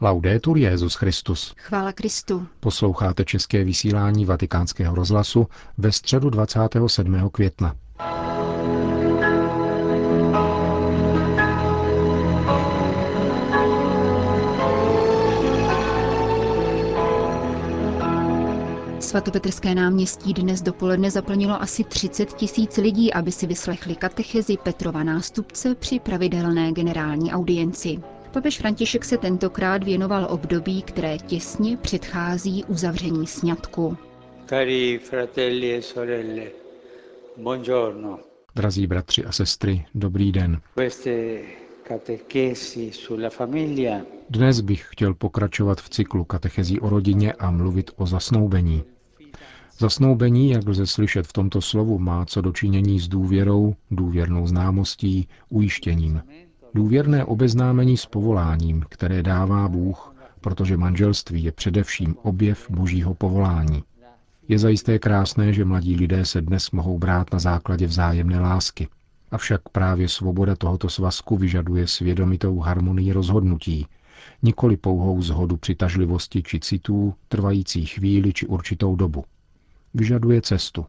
Laudetur Jezus Christus. Chvála Kristu. Posloucháte české vysílání Vatikánského rozhlasu ve středu 27. května. Svatopetrské náměstí dnes dopoledne zaplnilo asi 30 tisíc lidí, aby si vyslechli katechezi Petrova nástupce při pravidelné generální audienci. Papež František se tentokrát věnoval období, které těsně předchází uzavření sňatku. Cari fratelli e sorelle, buongiorno. Drazí bratři a sestry, dobrý den. Dnes bych chtěl pokračovat v cyklu katechezí o rodině a mluvit o zasnoubení. Zasnoubení, jak lze slyšet v tomto slovu, má co dočinění s důvěrou, důvěrnou známostí, ujištěním. Důvěrné obeznámení s povoláním, které dává Bůh, protože manželství je především objev božího povolání. Je zajisté krásné, že mladí lidé se dnes mohou brát na základě vzájemné lásky. Avšak právě svoboda tohoto svazku vyžaduje svědomitou harmonii rozhodnutí, nikoli pouhou zhodu přitažlivosti či citů, trvající chvíli či určitou dobu. Vyžaduje cestu.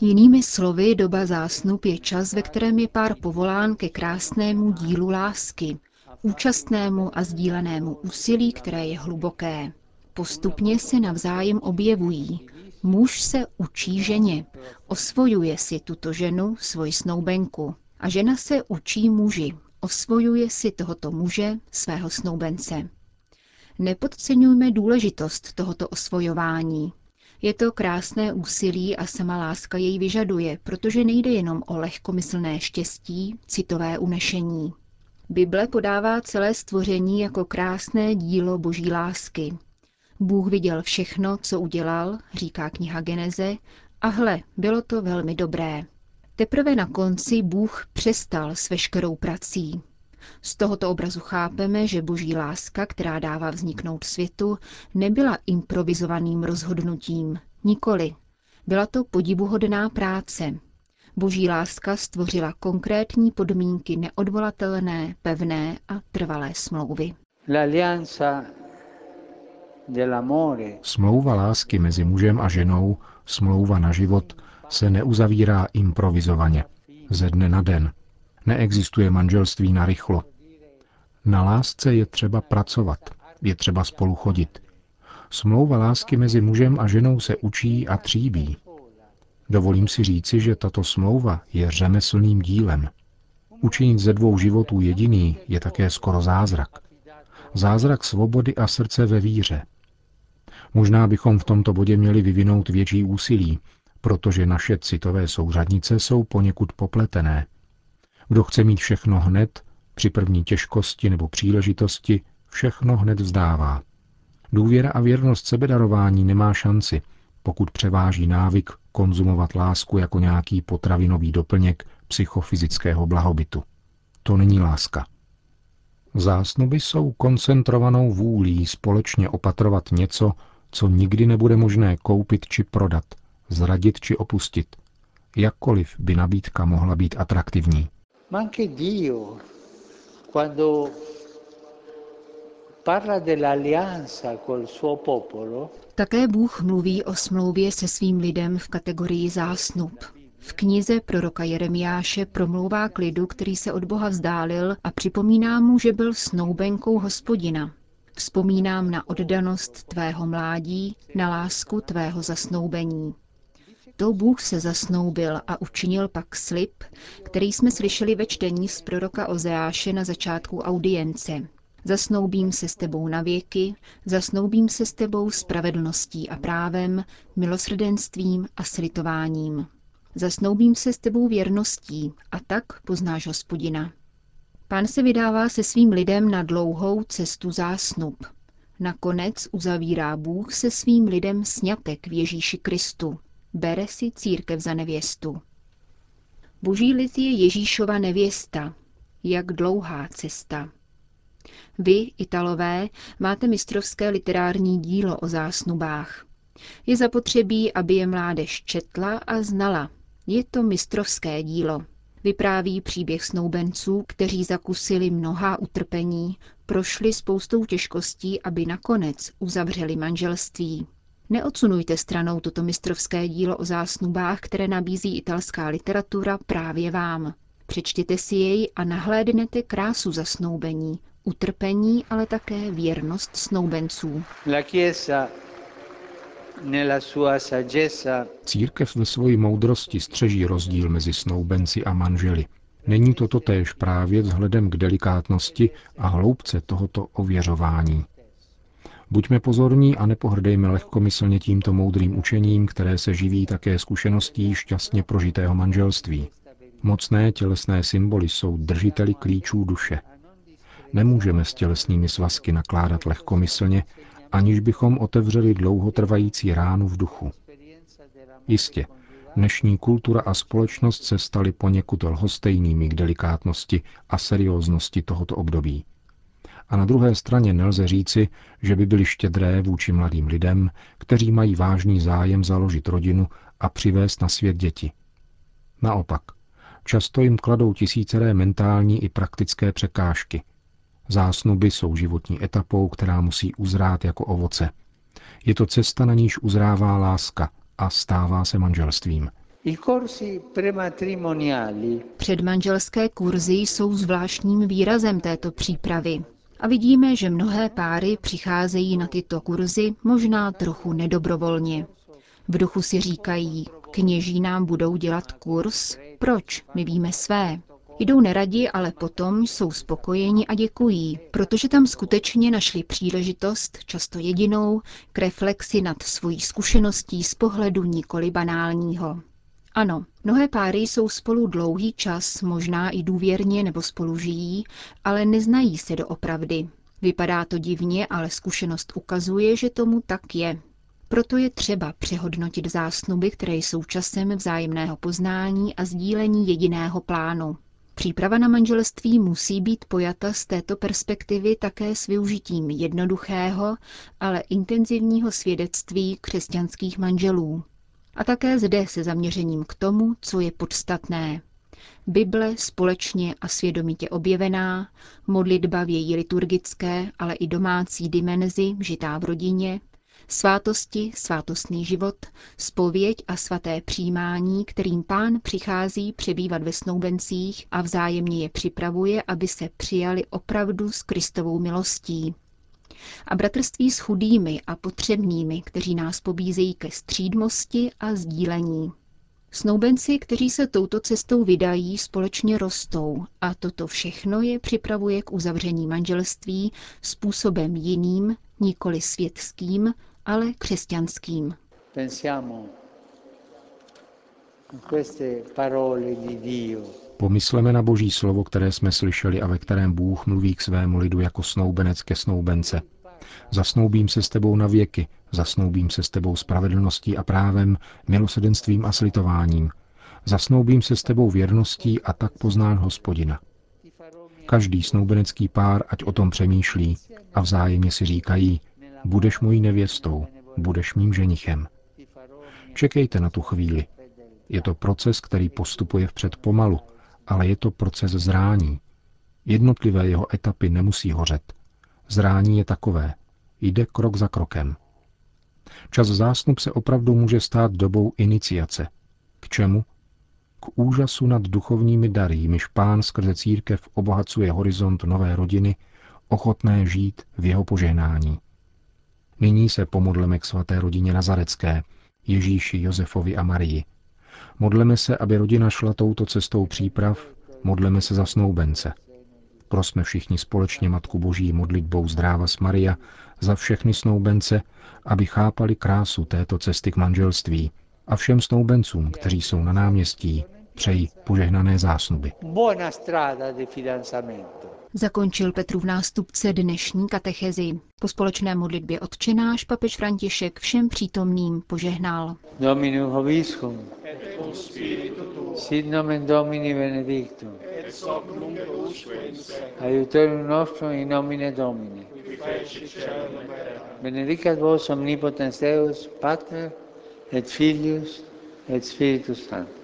Jinými slovy, doba zásnub je čas, ve kterém je pár povolán ke krásnému dílu lásky, účastnému a sdílenému úsilí, které je hluboké. Postupně se navzájem objevují. Muž se učí ženě, osvojuje si tuto ženu, svoji snoubenku. A žena se učí muži, osvojuje si tohoto muže, svého snoubence. Nepodceňujme důležitost tohoto osvojování. Je to krásné úsilí a sama láska jej vyžaduje, protože nejde jenom o lehkomyslné štěstí, citové unešení. Bible podává celé stvoření jako krásné dílo boží lásky. Bůh viděl všechno, co udělal, říká kniha Geneze, a hle, bylo to velmi dobré. Teprve na konci Bůh přestal s veškerou prací. Z tohoto obrazu chápeme, že boží láska, která dává vzniknout světu, nebyla improvizovaným rozhodnutím. Nikoli. Byla to podivuhodná práce. Boží láska stvořila konkrétní podmínky neodvolatelné, pevné a trvalé smlouvy. Smlouva lásky mezi mužem a ženou, smlouva na život, se neuzavírá improvizovaně, ze dne na den. Neexistuje manželství na rychlo. Na lásce je třeba pracovat, je třeba spolu chodit. Smlouva lásky mezi mužem a ženou se učí a tříbí. Dovolím si říci, že tato smlouva je řemeslným dílem. Učinit ze dvou životů jediný je také skoro zázrak. Zázrak svobody a srdce ve víře. Možná bychom v tomto bodě měli vyvinout větší úsilí, protože naše citové souřadnice jsou poněkud popletené. Kdo chce mít všechno hned, při první těžkosti nebo příležitosti, všechno hned vzdává. Důvěra a věrnost sebedarování nemá šanci, pokud převáží návyk konzumovat lásku jako nějaký potravinový doplněk psychofyzického blahobytu. To není láska. Zásnuby jsou koncentrovanou vůlí společně opatrovat něco, co nikdy nebude možné koupit či prodat, zradit či opustit. Jakkoliv by nabídka mohla být atraktivní. Ma anche Dio, quando parla dell'alleanza col suo popolo, Také Bůh mluví o smlouvě se svým lidem v kategorii zásnub. V knize proroka Jeremiáše promlouvá k lidu, který se od Boha vzdálil a připomíná mu, že byl snoubenkou hospodina. Vzpomínám na oddanost tvého mládí, na lásku tvého zasnoubení. To Bůh se zasnoubil a učinil pak slib, který jsme slyšeli ve čtení z proroka Ozeáše na začátku audience. Zasnoubím se s tebou na věky, zasnoubím se s tebou spravedlností a právem, milosrdenstvím a slitováním. Zasnoubím se s tebou věrností a tak poznáš hospodina. Pán se vydává se svým lidem na dlouhou cestu zásnub. Nakonec uzavírá Bůh se svým lidem sňatek v Ježíši Kristu. Bere si církev za nevěstu. Boží lid je Ježíšova nevěsta. Jak dlouhá cesta. Vy, Italové, máte mistrovské literární dílo o zásnubách. Je zapotřebí, aby je mládež četla a znala. Je to mistrovské dílo. Vypráví příběh snoubenců, kteří zakusili mnohá utrpení, prošli spoustou těžkostí, aby nakonec uzavřeli manželství. Neodsunujte stranou toto mistrovské dílo o zásnubách, které nabízí italská literatura právě vám. Přečtěte si jej a nahlédnete krásu zasnoubení, utrpení, ale také věrnost snoubenců. Církev ve své moudrosti střeží rozdíl mezi snoubenci a manželi. Není to totéž právě vzhledem k delikátnosti a hloubce tohoto ověřování. Buďme pozorní a nepohrdejme lehkomyslně tímto moudrým učením, které se živí také zkušeností šťastně prožitého manželství. Mocné tělesné symboly jsou držiteli klíčů duše. Nemůžeme s tělesnými svazky nakládat lehkomyslně, aniž bychom otevřeli dlouhotrvající ránu v duchu. Jistě, dnešní kultura a společnost se staly poněkud lhostejnými k delikátnosti a serióznosti tohoto období. A na druhé straně nelze říci, že by byly štědré vůči mladým lidem, kteří mají vážný zájem založit rodinu a přivést na svět děti. Naopak, často jim kladou tisíceré mentální i praktické překážky. Zásnuby jsou životní etapou, která musí uzrát jako ovoce. Je to cesta, na níž uzrává láska a stává se manželstvím. Předmanželské kurzy jsou zvláštním výrazem této přípravy. A vidíme, že mnohé páry přicházejí na tyto kurzy možná trochu nedobrovolně. V duchu si říkají, kněží nám budou dělat kurz, proč, my víme své. Jdou neradi, ale potom jsou spokojeni a děkují, protože tam skutečně našli příležitost, často jedinou, k reflexi nad svojí zkušeností z pohledu nikoli banálního. Ano, mnohé páry jsou spolu dlouhý čas, možná i důvěrně nebo spolu žijí, ale neznají se doopravdy. Vypadá to divně, ale zkušenost ukazuje, že tomu tak je. Proto je třeba přehodnotit zásnuby, které jsou časem vzájemného poznání a sdílení jediného plánu. Příprava na manželství musí být pojata z této perspektivy také s využitím jednoduchého, ale intenzivního svědectví křesťanských manželů. A také zde se zaměřením k tomu, co je podstatné. Bible společně a svědomitě objevená, modlitba v její liturgické, ale i domácí dimenzi, žitá v rodině, svátosti, svátostný život, spověď a svaté přijímání, kterým pán přichází přebývat ve snoubencích a vzájemně je připravuje, aby se přijali opravdu s Kristovou milostí. A bratrství s chudými a potřebnými, kteří nás pobízejí ke střídmosti a sdílení. Snoubenci, kteří se touto cestou vydají, společně rostou a toto všechno je připravuje k uzavření manželství způsobem jiným, nikoli světským, ale křesťanským. Pomysleme na boží slovo, které jsme slyšeli a ve kterém Bůh mluví k svému lidu jako snoubenec ke snoubence. Zasnoubím se s tebou na věky, zasnoubím se s tebou spravedlností a právem, milosedenstvím a slitováním. Zasnoubím se s tebou věrností a tak poznán hospodina. Každý snoubenecký pár, ať o tom přemýšlí a vzájemně si říkají, budeš mojí nevěstou, budeš mým ženichem. Čekejte na tu chvíli. Je to proces, který postupuje vpřed pomalu, ale je to proces zrání. Jednotlivé jeho etapy nemusí hořet. Zrání je takové. Jde krok za krokem. Čas zásnub se opravdu může stát dobou iniciace. K čemu? K úžasu nad duchovními dary, jimiž pán skrze církev obohacuje horizont nové rodiny, ochotné žít v jeho požehnání. Nyní se pomodleme k svaté rodině Nazarecké, Ježíši, Josefovi a Marii. Modleme se, aby rodina šla touto cestou příprav, modleme se za snoubence. Prosme všichni společně Matku Boží modlitbou zdráva s Maria za všechny snoubence, aby chápali krásu této cesty k manželství a všem snoubencům, kteří jsou na náměstí, přeji požehnané zásnuby. Zakončil v nástupce dnešní katechezi. Po společné modlitbě odčenáš papež František všem přítomným požehnal. Dominu hoviscum cum spiritu tuo. Sit nomen Domini benedictum. Et soc nunc usque in seculum. Aiutorium nostrum in nomine Domini. Qui feci celum et terra. Benedicat vos omnipotens Deus, Pater et Filius et Spiritus Sanctus.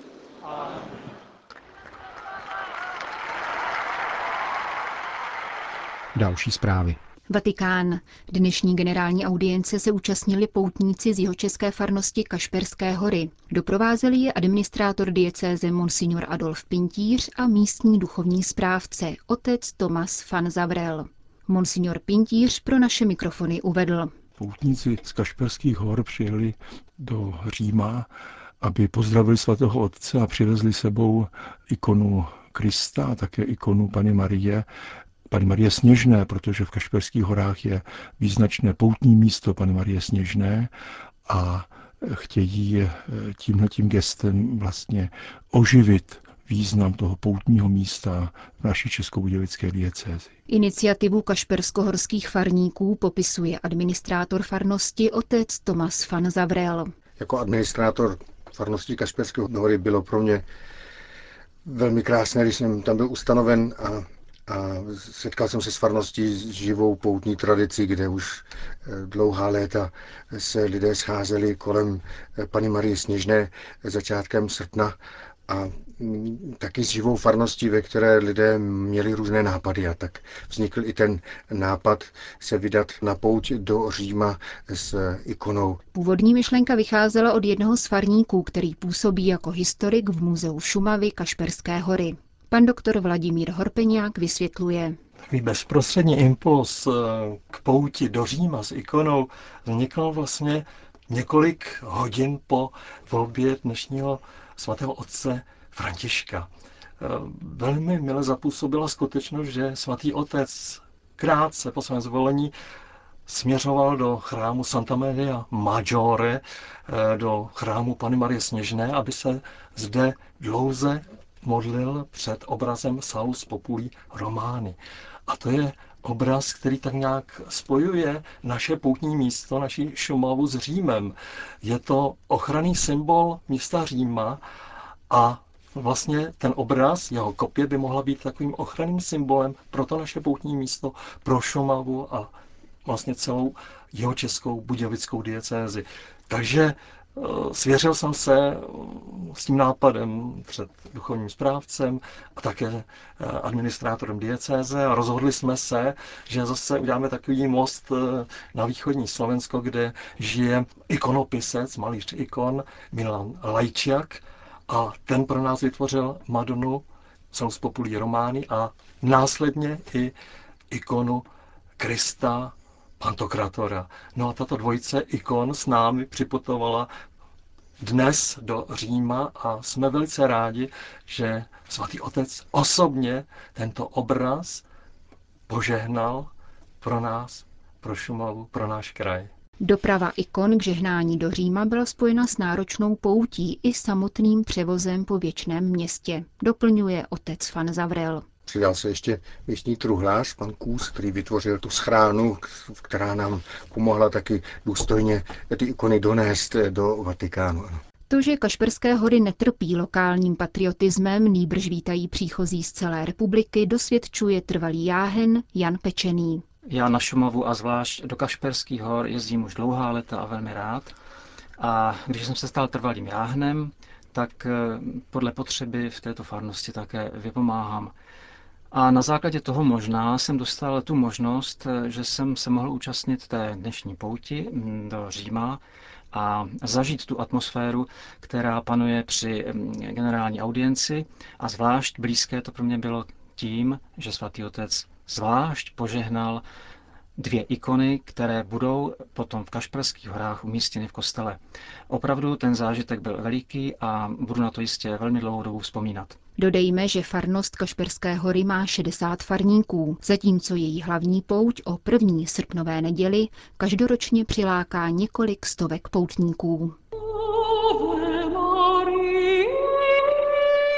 Další zprávy. Vatikán. Dnešní generální audience se účastnili poutníci z jeho české farnosti Kašperské hory. Doprovázeli je administrátor diecéze Monsignor Adolf Pintíř a místní duchovní správce, otec Tomas van Zavrel. Monsignor Pintíř pro naše mikrofony uvedl. Poutníci z Kašperských hor přijeli do Říma, aby pozdravili svatého otce a přivezli sebou ikonu Krista a také ikonu Pany Marie, Pany Marie Sněžné, protože v Kašperských horách je význačné poutní místo Pany Marie Sněžné a chtějí eh, tímhle tím gestem vlastně oživit význam toho poutního místa v naší českobudějovické diecézi. Iniciativu kašperskohorských farníků popisuje administrátor farnosti otec Tomas van Zavrel. Jako administrátor farnosti Kašperského hory bylo pro mě velmi krásné, když jsem tam byl ustanoven a setkal jsem se s farností s živou poutní tradicí, kde už eh, dlouhá léta se lidé scházeli kolem eh, Pany Marie Sněžné začátkem srpna a mm, taky s živou farností, ve které lidé měli různé nápady a tak vznikl i ten nápad se vydat na pouť do Říma s ikonou. Původní myšlenka vycházela od jednoho z farníků, který působí jako historik v muzeu Šumavy Kašperské hory. Pan doktor Vladimír Horpeňák vysvětluje. Takový bezprostřední impuls eh, k pouti do Říma s ikonou vznikl vlastně několik hodin po volbě dnešního svatého otce Františka. Eh, velmi mile zapůsobila skutečnost, že svatý otec krátce po svém zvolení směřoval do chrámu Santa Maria Maggiore, eh, do chrámu Pany Marie Sněžné, aby se zde dlouze modlil před obrazem Salus Populi Romány. A to je obraz, který tak nějak spojuje naše poutní místo, naši Šumavu s Římem. Je to ochranný symbol města Říma a vlastně ten obraz, jeho kopie by mohla být takovým ochranným symbolem pro to naše poutní místo, pro Šumavu a vlastně celou jeho českou budějovickou diecézi. Takže svěřil jsem se eh, s tím nápadem před duchovním správcem a také eh, administrátorem diecéze a rozhodli jsme se, že zase uděláme takový most na východní Slovensko, kde žije ikonopisec, malíř ikon Milan Lajčiak a ten pro nás vytvořil Madonu z Populí Romány a následně i ikonu Krista Pantokratora. No a tato dvojice ikon s námi připutovala dnes do Říma a jsme velice rádi, že svatý otec osobně tento obraz požehnal pro nás, pro Šumavu, pro náš kraj. Doprava ikon k žehnání do Říma byla spojena s náročnou poutí i samotným převozem po věčném městě, doplňuje otec Van Zavrel. Přidal se ještě místní truhlář, pan Kůz, který vytvořil tu schránu, která nám pomohla taky důstojně ty ikony donést do Vatikánu. To, že Kašperské hory netrpí lokálním patriotismem, nýbrž vítají příchozí z celé republiky, dosvědčuje trvalý jáhen Jan Pečený. Já na Šumavu a zvlášť do Kašperských hor jezdím už dlouhá léta a velmi rád. A když jsem se stal trvalým jáhnem, tak eh, podle potřeby v této farnosti také vypomáhám. A na základě toho možná jsem dostal tu možnost, eh, že jsem se mohl účastnit té dnešní pouti mm, do Říma a zažít tu atmosféru, která panuje při mm, generální audienci. A zvlášť blízké to pro mě bylo tím, že svatý otec zvlášť požehnal dvě ikony, které budou potom v Kašperských horách umístěny v kostele. Opravdu ten zážitek byl veliký a budu na to jistě velmi dlouhou dobu vzpomínat. Dodejme, že farnost Kašperské hory má 60 farníků, zatímco její hlavní pouť o první srpnové neděli každoročně přiláká několik stovek poutníků.